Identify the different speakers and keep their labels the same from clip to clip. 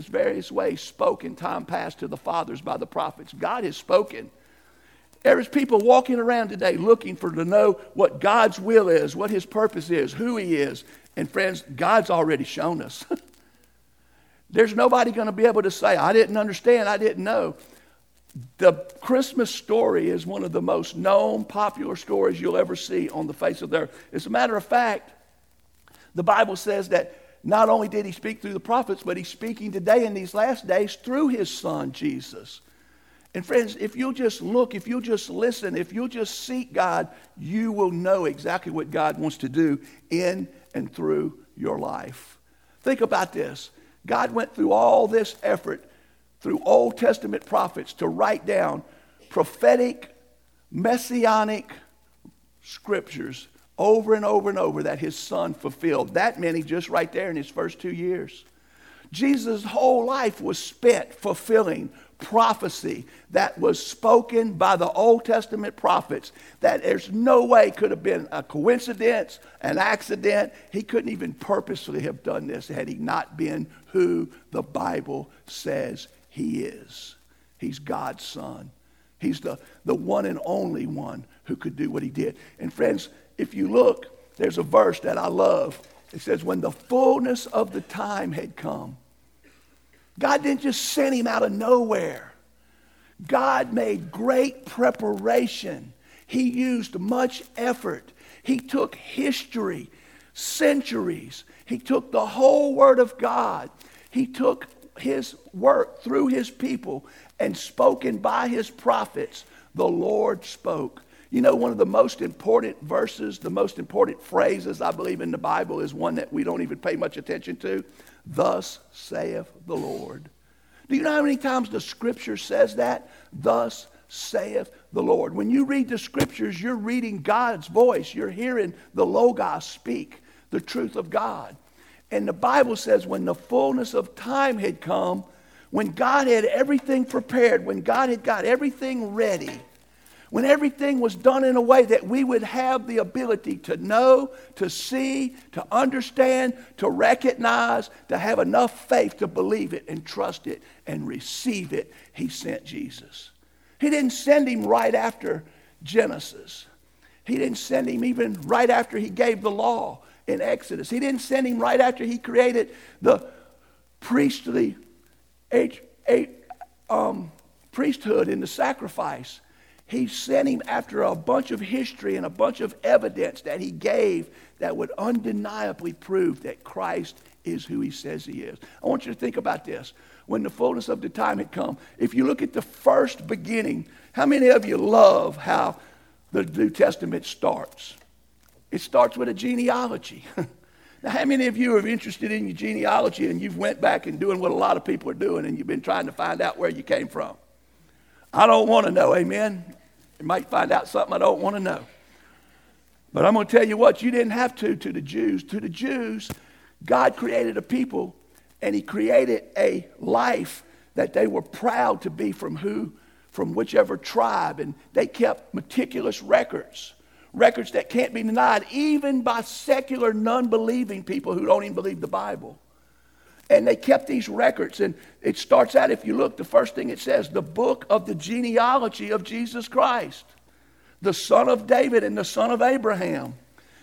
Speaker 1: his various ways spoke in time past to the fathers by the prophets. God has spoken. There's people walking around today looking for to know what God's will is, what his purpose is, who he is. And friends, God's already shown us. There's nobody going to be able to say, I didn't understand, I didn't know. The Christmas story is one of the most known, popular stories you'll ever see on the face of the earth. As a matter of fact, the Bible says that not only did he speak through the prophets, but he's speaking today in these last days through his son, Jesus. And friends, if you'll just look, if you'll just listen, if you'll just seek God, you will know exactly what God wants to do in and through your life. Think about this. God went through all this effort through Old Testament prophets to write down prophetic, messianic scriptures over and over and over that his son fulfilled. That many just right there in his first two years. Jesus' whole life was spent fulfilling prophecy that was spoken by the Old Testament prophets that there's no way could have been a coincidence, an accident. He couldn't even purposely have done this had he not been who the Bible says he is. He's God's son. He's the, the one and only one who could do what he did. And friends, if you look, there's a verse that I love. It says, When the fullness of the time had come, God didn't just send him out of nowhere. God made great preparation. He used much effort. He took history, centuries. He took the whole Word of God. He took his work through his people and spoken by his prophets. The Lord spoke. You know, one of the most important verses, the most important phrases I believe in the Bible is one that we don't even pay much attention to. Thus saith the Lord. Do you know how many times the scripture says that? Thus saith the Lord. When you read the scriptures, you're reading God's voice. You're hearing the Logos speak the truth of God. And the Bible says, when the fullness of time had come, when God had everything prepared, when God had got everything ready, when everything was done in a way that we would have the ability to know, to see, to understand, to recognize, to have enough faith to believe it and trust it and receive it, He sent Jesus. He didn't send Him right after Genesis, He didn't send Him even right after He gave the law in Exodus, He didn't send Him right after He created the priestly um, priesthood in the sacrifice. He sent him after a bunch of history and a bunch of evidence that he gave that would undeniably prove that Christ is who he says he is. I want you to think about this. When the fullness of the time had come, if you look at the first beginning, how many of you love how the New Testament starts? It starts with a genealogy. now, how many of you are interested in your genealogy and you've went back and doing what a lot of people are doing and you've been trying to find out where you came from? I don't want to know, amen. You might find out something I don't want to know. But I'm going to tell you what, you didn't have to to the Jews. To the Jews, God created a people and He created a life that they were proud to be from who, from whichever tribe. And they kept meticulous records, records that can't be denied, even by secular, non believing people who don't even believe the Bible. And they kept these records. And it starts out, if you look, the first thing it says, the book of the genealogy of Jesus Christ, the son of David and the son of Abraham.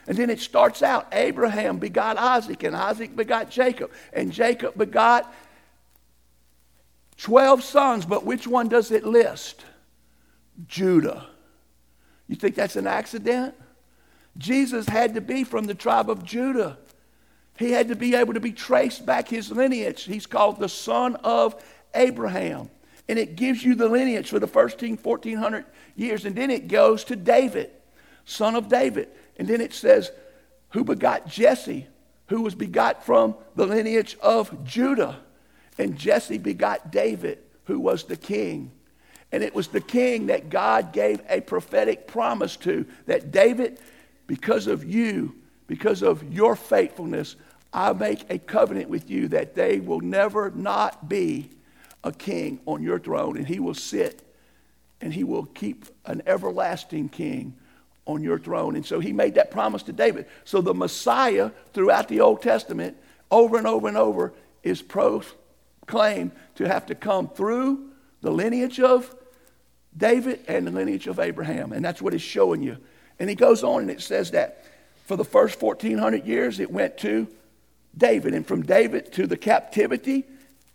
Speaker 1: And then it starts out Abraham begot Isaac, and Isaac begot Jacob, and Jacob begot 12 sons, but which one does it list? Judah. You think that's an accident? Jesus had to be from the tribe of Judah. He had to be able to be traced back his lineage. He's called the son of Abraham. And it gives you the lineage for the first 1400 years. And then it goes to David, son of David. And then it says, who begot Jesse, who was begot from the lineage of Judah. And Jesse begot David, who was the king. And it was the king that God gave a prophetic promise to that David, because of you, because of your faithfulness, I make a covenant with you that they will never not be a king on your throne, and he will sit and he will keep an everlasting king on your throne. And so he made that promise to David. So the Messiah throughout the Old Testament, over and over and over, is proclaimed to have to come through the lineage of David and the lineage of Abraham. And that's what it's showing you. And he goes on and it says that for the first 1400 years it went to David. And from David to the captivity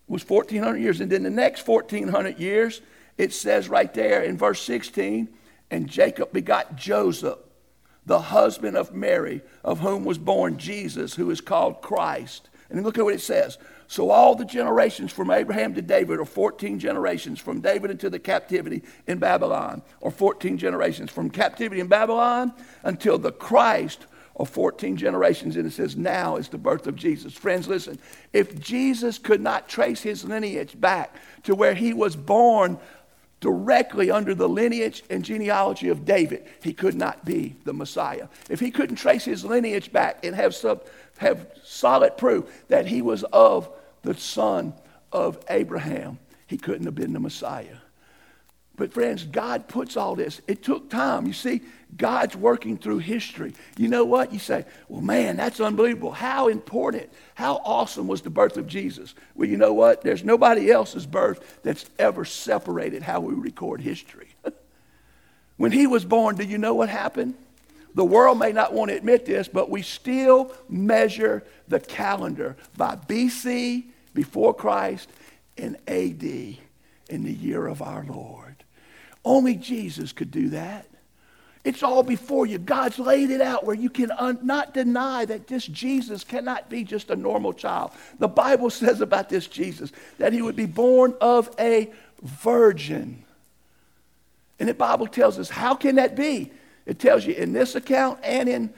Speaker 1: was 1400 years. And then the next 1400 years, it says right there in verse 16, and Jacob begot Joseph, the husband of Mary, of whom was born Jesus, who is called Christ. And look at what it says. So all the generations from Abraham to David are 14 generations, from David into the captivity in Babylon, or 14 generations, from captivity in Babylon until the Christ or 14 generations, and it says now is the birth of Jesus. Friends, listen, if Jesus could not trace his lineage back to where he was born directly under the lineage and genealogy of David, he could not be the Messiah. If he couldn't trace his lineage back and have, some, have solid proof that he was of the son of Abraham, he couldn't have been the Messiah. But, friends, God puts all this. It took time. You see, God's working through history. You know what? You say, well, man, that's unbelievable. How important, how awesome was the birth of Jesus? Well, you know what? There's nobody else's birth that's ever separated how we record history. when he was born, do you know what happened? The world may not want to admit this, but we still measure the calendar by BC, before Christ, and AD, in the year of our Lord. Only Jesus could do that. It's all before you. God's laid it out where you can un- not deny that this Jesus cannot be just a normal child. The Bible says about this Jesus that he would be born of a virgin. And the Bible tells us, how can that be? It tells you in this account and in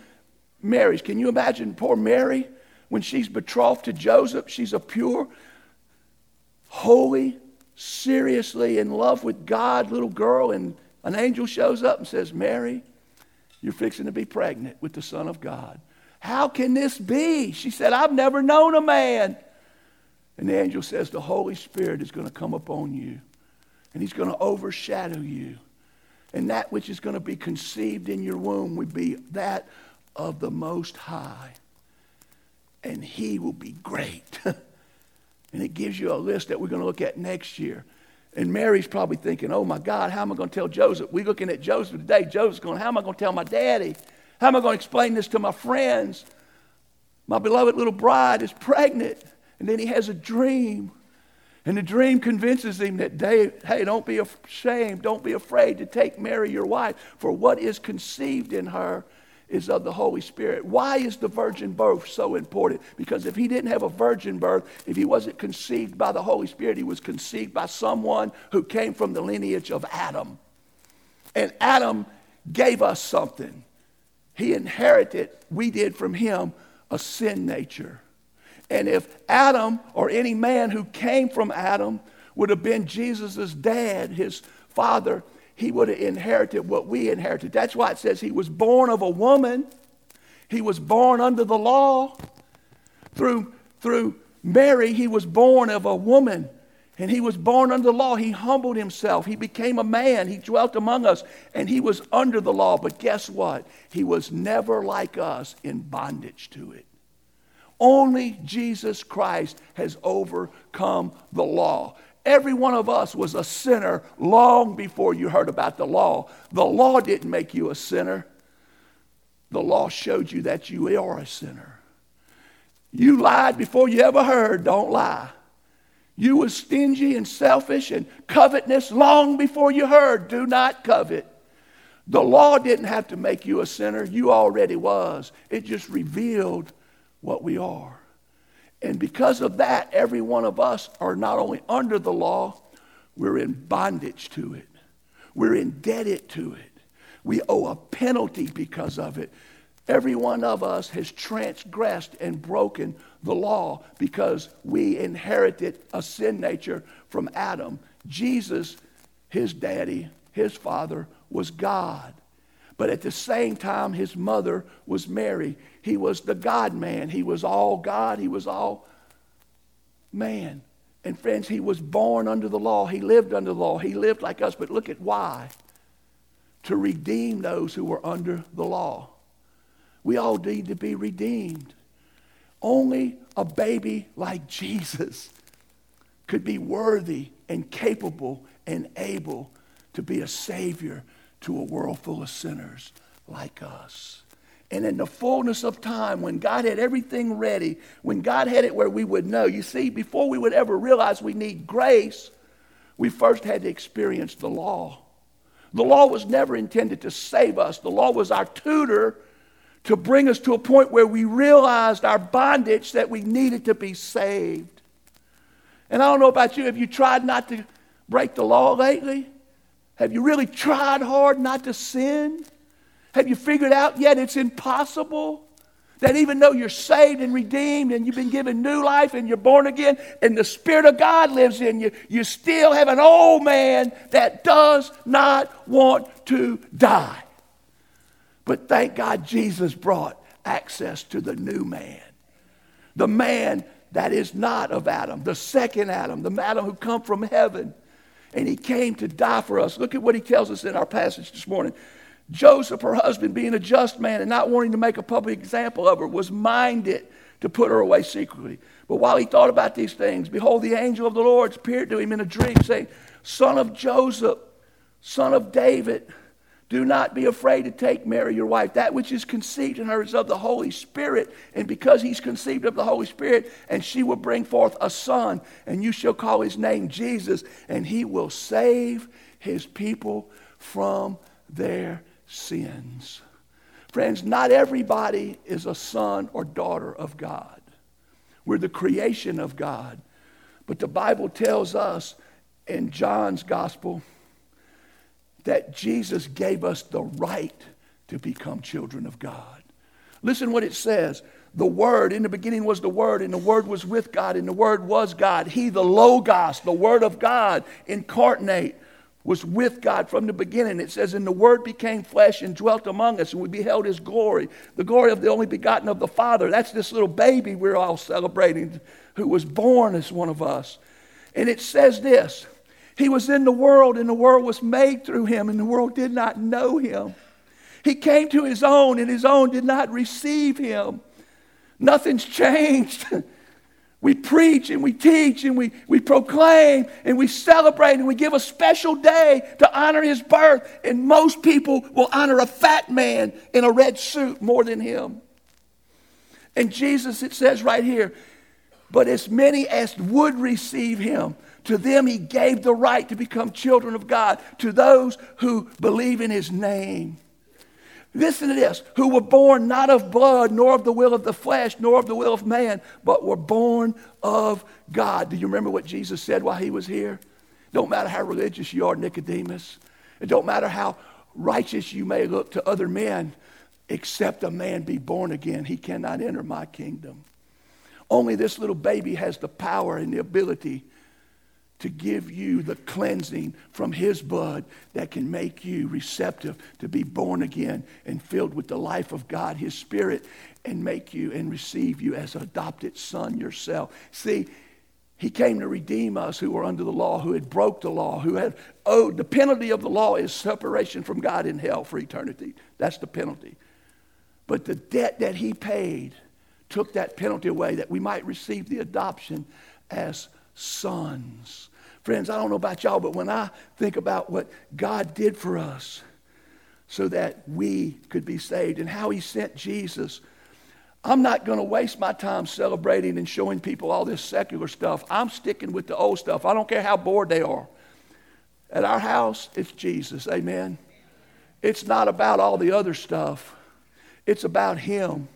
Speaker 1: Mary's. Can you imagine poor Mary when she's betrothed to Joseph? She's a pure, holy, seriously in love with God little girl, and an angel shows up and says, Mary, you're fixing to be pregnant with the Son of God. How can this be? She said, I've never known a man. And the angel says, The Holy Spirit is going to come upon you, and he's going to overshadow you. And that which is going to be conceived in your womb will be that of the Most High. And he will be great. And it gives you a list that we're going to look at next year. And Mary's probably thinking, oh my God, how am I going to tell Joseph? We're looking at Joseph today. Joseph's going, how am I going to tell my daddy? How am I going to explain this to my friends? My beloved little bride is pregnant. And then he has a dream. And the dream convinces him that, they, hey, don't be ashamed. Don't be afraid to take Mary, your wife, for what is conceived in her is of the Holy Spirit. Why is the virgin birth so important? Because if he didn't have a virgin birth, if he wasn't conceived by the Holy Spirit, he was conceived by someone who came from the lineage of Adam. And Adam gave us something. He inherited, we did from him, a sin nature. And if Adam or any man who came from Adam would have been Jesus' dad, his father, he would have inherited what we inherited. That's why it says he was born of a woman. He was born under the law. Through, through Mary, he was born of a woman. And he was born under the law. He humbled himself. He became a man. He dwelt among us. And he was under the law. But guess what? He was never like us in bondage to it. Only Jesus Christ has overcome the law. Every one of us was a sinner long before you heard about the law. The law didn't make you a sinner. The law showed you that you are a sinner. You lied before you ever heard, don't lie. You was stingy and selfish and covetous long before you heard, do not covet. The law didn't have to make you a sinner. You already was. It just revealed what we are. And because of that, every one of us are not only under the law, we're in bondage to it. We're indebted to it. We owe a penalty because of it. Every one of us has transgressed and broken the law because we inherited a sin nature from Adam. Jesus, his daddy, his father, was God. But at the same time, his mother was Mary. He was the God man. He was all God. He was all man. And friends, he was born under the law. He lived under the law. He lived like us. But look at why. To redeem those who were under the law. We all need to be redeemed. Only a baby like Jesus could be worthy and capable and able to be a Savior to a world full of sinners like us. And in the fullness of time, when God had everything ready, when God had it where we would know, you see, before we would ever realize we need grace, we first had to experience the law. The law was never intended to save us, the law was our tutor to bring us to a point where we realized our bondage that we needed to be saved. And I don't know about you, have you tried not to break the law lately? Have you really tried hard not to sin? Have you figured out yet it's impossible? That even though you're saved and redeemed and you've been given new life and you're born again and the Spirit of God lives in you, you still have an old man that does not want to die. But thank God Jesus brought access to the new man. The man that is not of Adam, the second Adam, the Adam who come from heaven. And he came to die for us. Look at what he tells us in our passage this morning. Joseph, her husband, being a just man and not wanting to make a public example of her, was minded to put her away secretly. But while he thought about these things, behold, the angel of the Lord appeared to him in a dream, saying, Son of Joseph, son of David, do not be afraid to take Mary, your wife. That which is conceived in her is of the Holy Spirit. And because he's conceived of the Holy Spirit, and she will bring forth a son, and you shall call his name Jesus, and he will save his people from their sins. Friends, not everybody is a son or daughter of God. We're the creation of God. But the Bible tells us in John's gospel that Jesus gave us the right to become children of God. Listen what it says. The Word, in the beginning was the Word, and the Word was with God, and the Word was God. He, the Logos, the Word of God, incarnate, was with God from the beginning. It says, And the Word became flesh and dwelt among us, and we beheld His glory, the glory of the only begotten of the Father. That's this little baby we're all celebrating who was born as one of us. And it says this He was in the world, and the world was made through Him, and the world did not know Him. He came to His own, and His own did not receive Him. Nothing's changed. We preach and we teach and we, we proclaim and we celebrate and we give a special day to honor his birth. And most people will honor a fat man in a red suit more than him. And Jesus, it says right here, but as many as would receive him, to them he gave the right to become children of God, to those who believe in his name. Listen to this who were born not of blood, nor of the will of the flesh, nor of the will of man, but were born of God. Do you remember what Jesus said while he was here? Don't matter how religious you are, Nicodemus. It don't matter how righteous you may look to other men, except a man be born again, he cannot enter my kingdom. Only this little baby has the power and the ability to give you the cleansing from his blood that can make you receptive to be born again and filled with the life of God, his spirit, and make you and receive you as an adopted son yourself. See, he came to redeem us who were under the law, who had broke the law, who had owed. The penalty of the law is separation from God in hell for eternity. That's the penalty. But the debt that he paid took that penalty away that we might receive the adoption as sons. Friends, I don't know about y'all, but when I think about what God did for us so that we could be saved and how He sent Jesus, I'm not going to waste my time celebrating and showing people all this secular stuff. I'm sticking with the old stuff. I don't care how bored they are. At our house, it's Jesus. Amen. It's not about all the other stuff, it's about Him.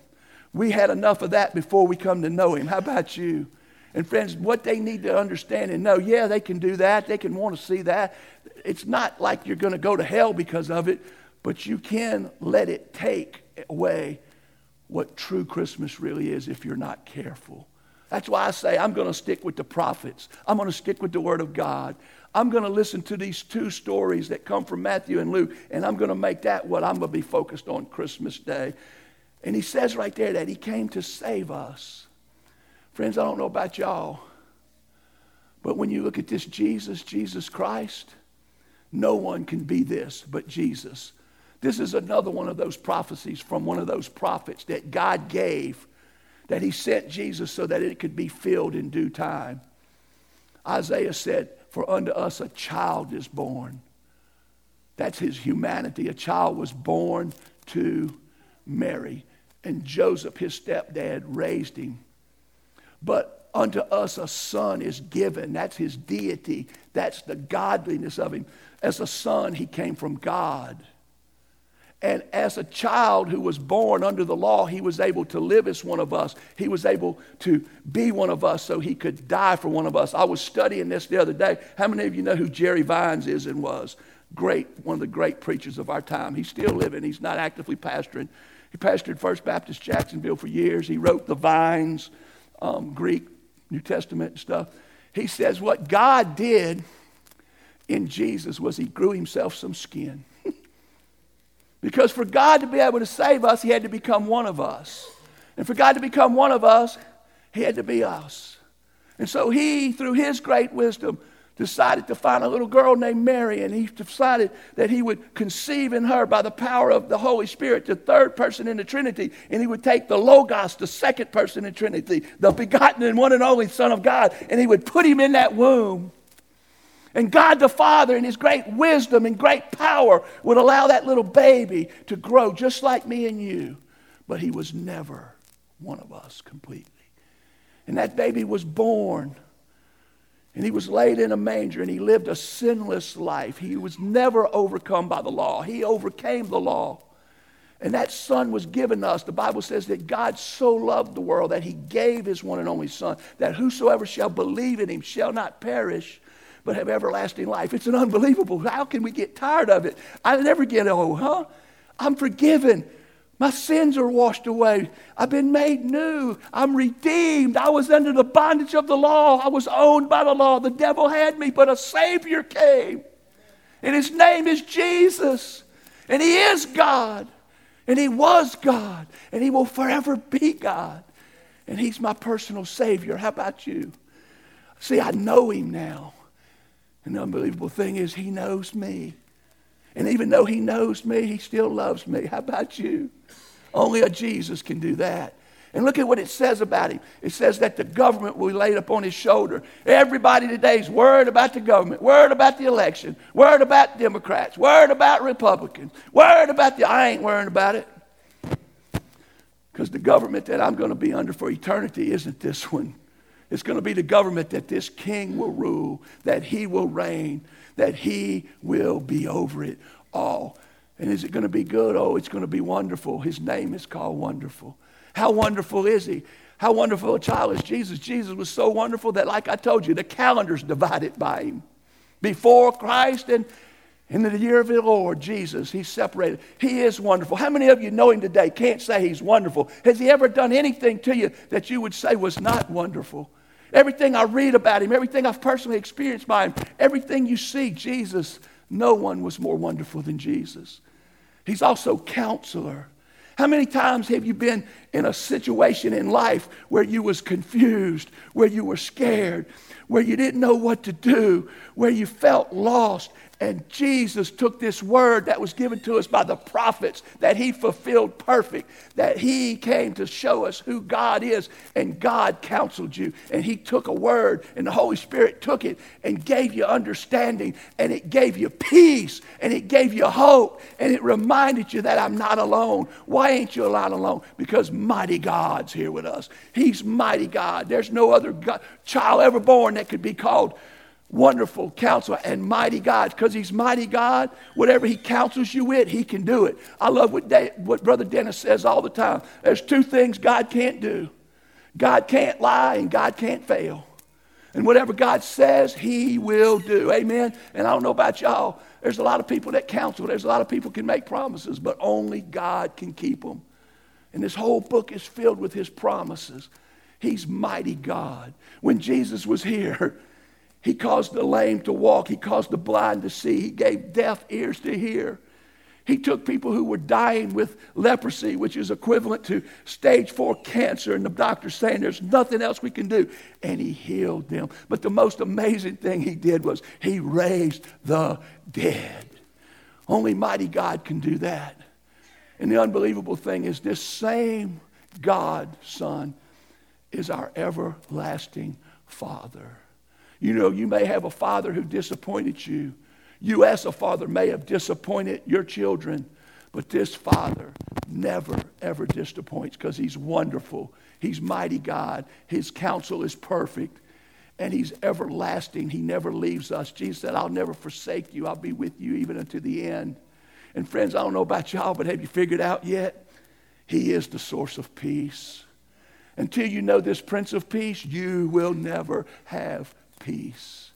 Speaker 1: We had enough of that before we come to know Him. How about you? And friends, what they need to understand and know, yeah, they can do that. They can want to see that. It's not like you're going to go to hell because of it, but you can let it take away what true Christmas really is if you're not careful. That's why I say I'm going to stick with the prophets. I'm going to stick with the Word of God. I'm going to listen to these two stories that come from Matthew and Luke, and I'm going to make that what I'm going to be focused on Christmas Day. And he says right there that he came to save us. Friends, I don't know about y'all, but when you look at this Jesus, Jesus Christ, no one can be this but Jesus. This is another one of those prophecies from one of those prophets that God gave, that He sent Jesus so that it could be filled in due time. Isaiah said, For unto us a child is born. That's his humanity. A child was born to Mary. And Joseph, his stepdad, raised him. But unto us a son is given. That's his deity. That's the godliness of him. As a son, he came from God. And as a child who was born under the law, he was able to live as one of us. He was able to be one of us so he could die for one of us. I was studying this the other day. How many of you know who Jerry Vines is and was? Great, one of the great preachers of our time. He's still living, he's not actively pastoring. He pastored First Baptist Jacksonville for years. He wrote the Vines, um, Greek, New Testament stuff. He says what God did in Jesus was he grew himself some skin. Because for God to be able to save us, He had to become one of us. And for God to become one of us, He had to be us. And so He, through His great wisdom, decided to find a little girl named Mary, and He decided that He would conceive in her by the power of the Holy Spirit, the third person in the Trinity, and He would take the Logos, the second person in Trinity, the begotten and one and only Son of God, and He would put Him in that womb. And God the Father, in His great wisdom and great power, would allow that little baby to grow just like me and you. But He was never one of us completely. And that baby was born. And he was laid in a manger and he lived a sinless life. He was never overcome by the law. He overcame the law. And that son was given us. The Bible says that God so loved the world that he gave his one and only son, that whosoever shall believe in him shall not perish, but have everlasting life. It's an unbelievable. How can we get tired of it? I never get, oh, huh? I'm forgiven. My sins are washed away. I've been made new. I'm redeemed. I was under the bondage of the law. I was owned by the law. The devil had me, but a Savior came. And his name is Jesus. And he is God. And he was God. And he will forever be God. And he's my personal Savior. How about you? See, I know him now. And the unbelievable thing is, He knows me. And even though He knows me, He still loves me. How about you? Only a Jesus can do that. And look at what it says about him. It says that the government will be laid upon his shoulder. Everybody today is worried about the government, worried about the election, worried about Democrats, worried about Republicans, worried about the. I ain't worrying about it. Because the government that I'm going to be under for eternity isn't this one. It's going to be the government that this king will rule, that he will reign, that he will be over it all. And is it going to be good? Oh, it's going to be wonderful. His name is called Wonderful. How wonderful is he? How wonderful a child is Jesus? Jesus was so wonderful that, like I told you, the calendar's divided by him. Before Christ and in the year of the Lord, Jesus, He's separated. He is wonderful. How many of you know Him today can't say He's wonderful? Has He ever done anything to you that you would say was not wonderful? Everything I read about him, everything I've personally experienced by him, everything you see, Jesus, no one was more wonderful than Jesus. He's also counselor. How many times have you been in a situation in life where you was confused, where you were scared, where you didn't know what to do, where you felt lost, and Jesus took this word that was given to us by the prophets that he fulfilled perfect, that he came to show us who God is, and God counseled you. And he took a word, and the Holy Spirit took it and gave you understanding, and it gave you peace, and it gave you hope, and it reminded you that I'm not alone. Why ain't you not alone? Because mighty God's here with us. He's mighty God. There's no other God, child ever born that could be called wonderful counselor and mighty God. Because he's mighty God, whatever he counsels you with, he can do it. I love what, what Brother Dennis says all the time. There's two things God can't do God can't lie, and God can't fail. And whatever God says, he will do. Amen. And I don't know about y'all. There's a lot of people that counsel. There's a lot of people can make promises, but only God can keep them. And this whole book is filled with his promises. He's mighty God. When Jesus was here, he caused the lame to walk. He caused the blind to see. He gave deaf ears to hear. He took people who were dying with leprosy, which is equivalent to stage four cancer, and the doctor's saying there's nothing else we can do. And he healed them. But the most amazing thing he did was he raised the dead. Only mighty God can do that. And the unbelievable thing is, this same God, Son, is our everlasting Father. You know, you may have a father who disappointed you. You, as a father, may have disappointed your children, but this father never, ever disappoints because he's wonderful. He's mighty God. His counsel is perfect, and he's everlasting. He never leaves us. Jesus said, I'll never forsake you. I'll be with you even unto the end. And friends, I don't know about y'all, but have you figured out yet? He is the source of peace. Until you know this Prince of Peace, you will never have peace.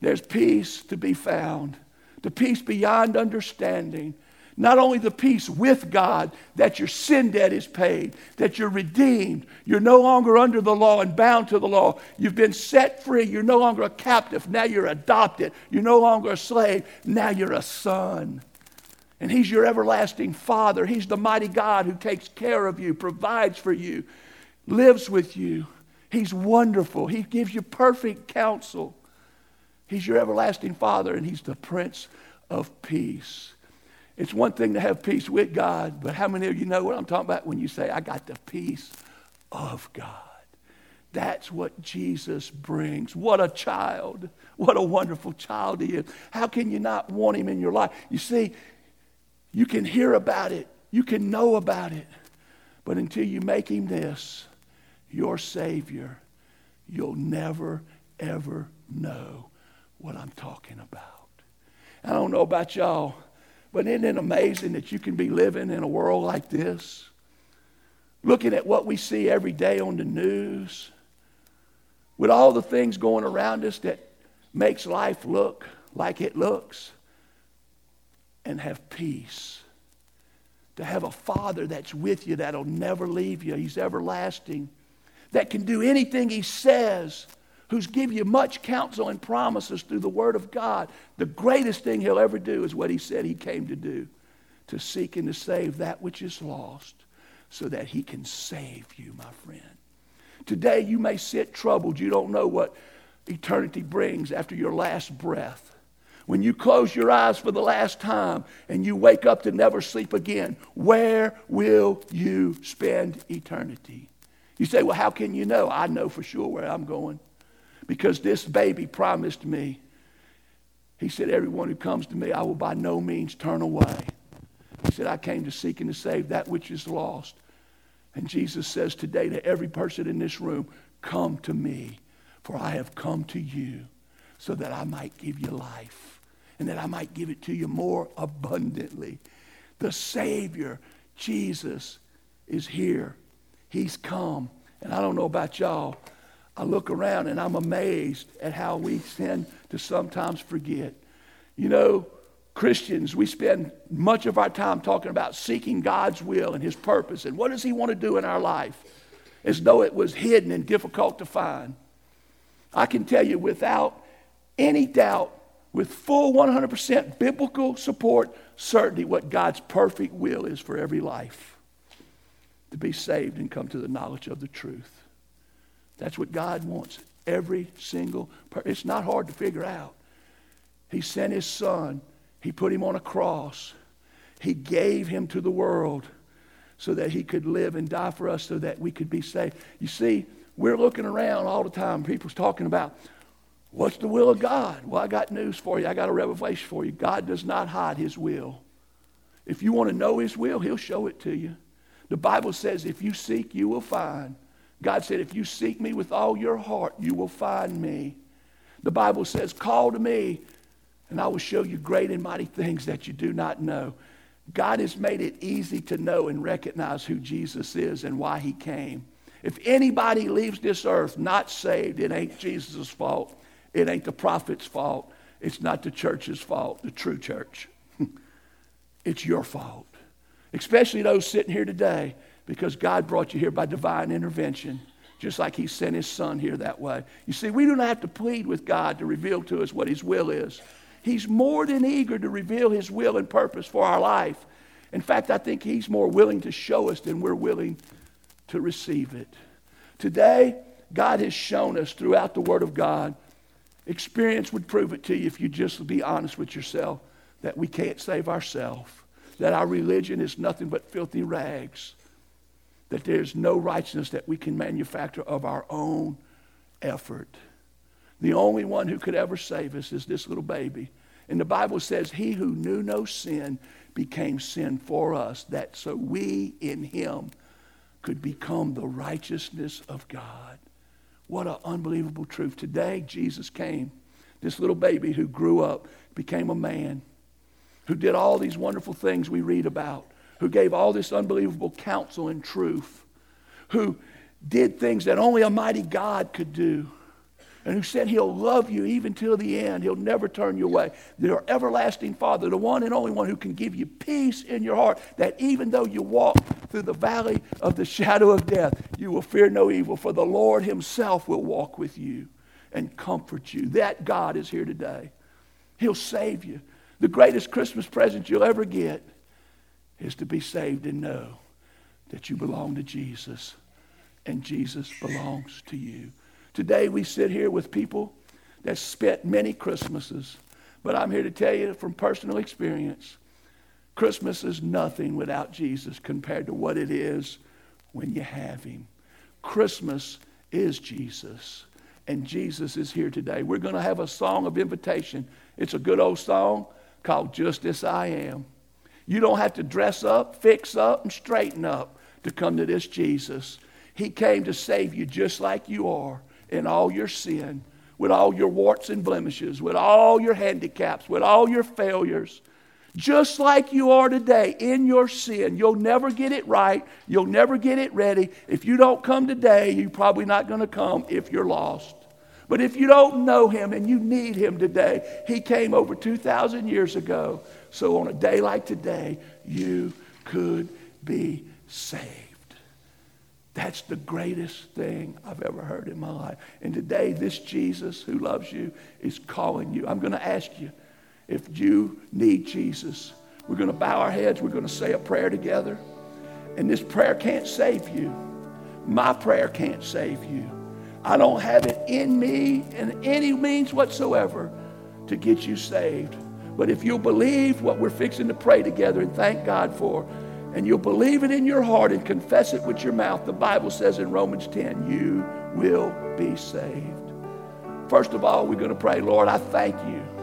Speaker 1: There's peace to be found, the peace beyond understanding. Not only the peace with God that your sin debt is paid, that you're redeemed, you're no longer under the law and bound to the law. You've been set free. You're no longer a captive. Now you're adopted. You're no longer a slave. Now you're a son. And He's your everlasting Father. He's the mighty God who takes care of you, provides for you, lives with you. He's wonderful. He gives you perfect counsel. He's your everlasting Father, and He's the Prince of Peace. It's one thing to have peace with God, but how many of you know what I'm talking about when you say, I got the peace of God? That's what Jesus brings. What a child. What a wonderful child he is. How can you not want him in your life? You see, you can hear about it, you can know about it, but until you make him this, your Savior, you'll never, ever know what I'm talking about. I don't know about y'all. But isn't it amazing that you can be living in a world like this? Looking at what we see every day on the news, with all the things going around us that makes life look like it looks, and have peace. To have a father that's with you that'll never leave you, he's everlasting, that can do anything he says who's give you much counsel and promises through the Word of God. The greatest thing he'll ever do is what he said he came to do to seek and to save that which is lost so that he can save you, my friend. Today you may sit troubled. You don't know what eternity brings after your last breath. When you close your eyes for the last time and you wake up to never sleep again, where will you spend eternity? You say, Well, how can you know? I know for sure where I'm going because this baby promised me. He said, Everyone who comes to me, I will by no means turn away. He said, I came to seek and to save that which is lost. And Jesus says today to every person in this room, Come to me, for I have come to you so that I might give you life and that I might give it to you more abundantly. The Savior, Jesus, is here. He's come. And I don't know about y'all, I look around and I'm amazed at how we tend to sometimes forget. You know, Christians, we spend much of our time talking about seeking God's will and His purpose and what does He want to do in our life as though it was hidden and difficult to find. I can tell you without any doubt, with full 100% biblical support, certainty, what God's perfect will is for every life to be saved and come to the knowledge of the truth. That's what God wants. Every single person. It's not hard to figure out. He sent his son. He put him on a cross. He gave him to the world so that he could live and die for us so that we could be saved. You see, we're looking around all the time. People's talking about what's the will of God? Well, I got news for you. I got a revelation for you. God does not hide his will. If you want to know his will, he'll show it to you. The Bible says if you seek, you will find. God said, If you seek me with all your heart, you will find me. The Bible says, Call to me, and I will show you great and mighty things that you do not know. God has made it easy to know and recognize who Jesus is and why he came. If anybody leaves this earth not saved, it ain't Jesus' fault. It ain't the prophet's fault. It's not the church's fault, the true church. it's your fault. Especially those sitting here today because God brought you here by divine intervention, just like He sent His Son here that way. You see, we don't have to plead with God to reveal to us what His will is. He's more than eager to reveal His will and purpose for our life. In fact, I think He's more willing to show us than we're willing to receive it. Today, God has shown us throughout the Word of God, experience would prove it to you if you just be honest with yourself, that we can't save ourselves, that our religion is nothing but filthy rags that there's no righteousness that we can manufacture of our own effort. The only one who could ever save us is this little baby. And the Bible says, He who knew no sin became sin for us, that so we in Him could become the righteousness of God. What an unbelievable truth. Today, Jesus came, this little baby who grew up, became a man, who did all these wonderful things we read about, who gave all this unbelievable counsel and truth, who did things that only a mighty God could do and who said he'll love you even till the end. He'll never turn you away. The everlasting Father, the one and only one who can give you peace in your heart, that even though you walk through the valley of the shadow of death, you will fear no evil, for the Lord himself will walk with you and comfort you. That God is here today. He'll save you. The greatest Christmas present you'll ever get is to be saved and know that you belong to Jesus and Jesus belongs to you. Today we sit here with people that spent many Christmases. But I'm here to tell you from personal experience Christmas is nothing without Jesus compared to what it is when you have Him. Christmas is Jesus, and Jesus is here today. We're going to have a song of invitation. It's a good old song called Just As I Am. You don't have to dress up, fix up, and straighten up to come to this Jesus. He came to save you just like you are in all your sin, with all your warts and blemishes, with all your handicaps, with all your failures. Just like you are today in your sin, you'll never get it right. You'll never get it ready. If you don't come today, you're probably not going to come if you're lost. But if you don't know him and you need him today, he came over 2,000 years ago. So on a day like today, you could be saved. That's the greatest thing I've ever heard in my life. And today, this Jesus who loves you is calling you. I'm going to ask you if you need Jesus. We're going to bow our heads. We're going to say a prayer together. And this prayer can't save you. My prayer can't save you. I don't have it in me in any means whatsoever to get you saved. But if you'll believe what we're fixing to pray together and thank God for, and you'll believe it in your heart and confess it with your mouth, the Bible says in Romans 10, you will be saved. First of all, we're going to pray, Lord, I thank you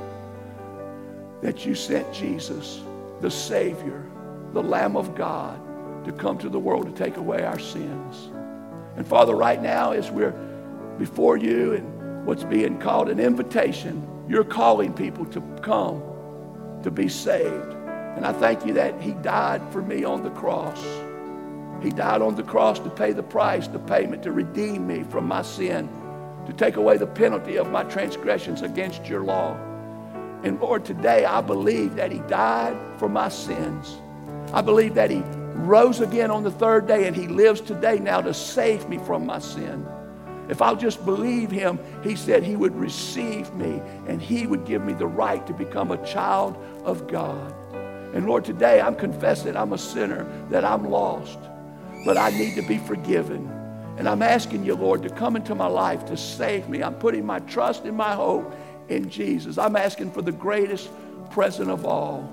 Speaker 1: that you sent Jesus, the Savior, the Lamb of God, to come to the world to take away our sins. And Father, right now, as we're before you and what's being called an invitation, you're calling people to come to be saved. And I thank you that He died for me on the cross. He died on the cross to pay the price, the payment, to redeem me from my sin, to take away the penalty of my transgressions against your law. And Lord, today I believe that He died for my sins. I believe that He rose again on the third day and He lives today now to save me from my sin. If I'll just believe him, he said he would receive me and he would give me the right to become a child of God. And Lord, today I'm confessing I'm a sinner, that I'm lost, but I need to be forgiven. And I'm asking you, Lord, to come into my life to save me. I'm putting my trust and my hope in Jesus. I'm asking for the greatest present of all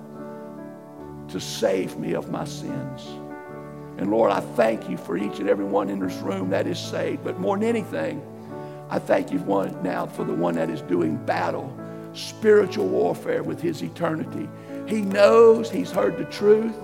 Speaker 1: to save me of my sins. And Lord, I thank you for each and every one in this room that is saved. But more than anything, I thank you one now for the one that is doing battle, spiritual warfare with his eternity. He knows he's heard the truth.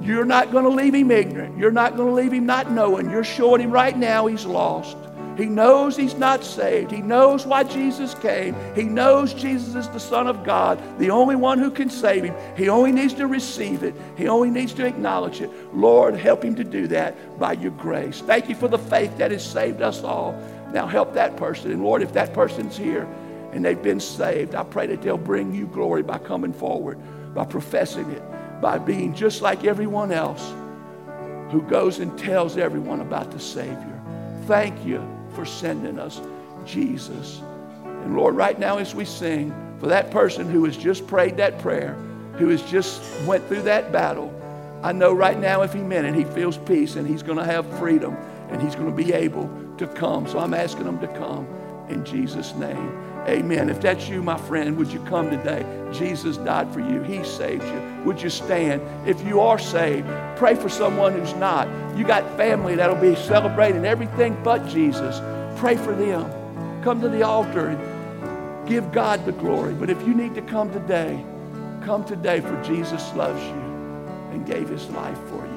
Speaker 1: You're not going to leave him ignorant. You're not going to leave him not knowing. You're showing him right now he's lost. He knows he's not saved. He knows why Jesus came. He knows Jesus is the Son of God, the only one who can save him. He only needs to receive it, he only needs to acknowledge it. Lord, help him to do that by your grace. Thank you for the faith that has saved us all. Now help that person. And Lord, if that person's here and they've been saved, I pray that they'll bring you glory by coming forward by professing it, by being just like everyone else who goes and tells everyone about the Savior. Thank you for sending us Jesus. And Lord, right now as we sing, for that person who has just prayed that prayer, who has just went through that battle, I know right now if he meant it, he feels peace and he's going to have freedom and he's going to be able to come. So I'm asking him to come in Jesus' name. Amen. If that's you, my friend, would you come today? Jesus died for you. He saved you. Would you stand? If you are saved, pray for someone who's not. You got family that'll be celebrating everything but Jesus. Pray for them. Come to the altar and Give God the glory. But if you need to come today, come today for Jesus loves you and gave his life for you.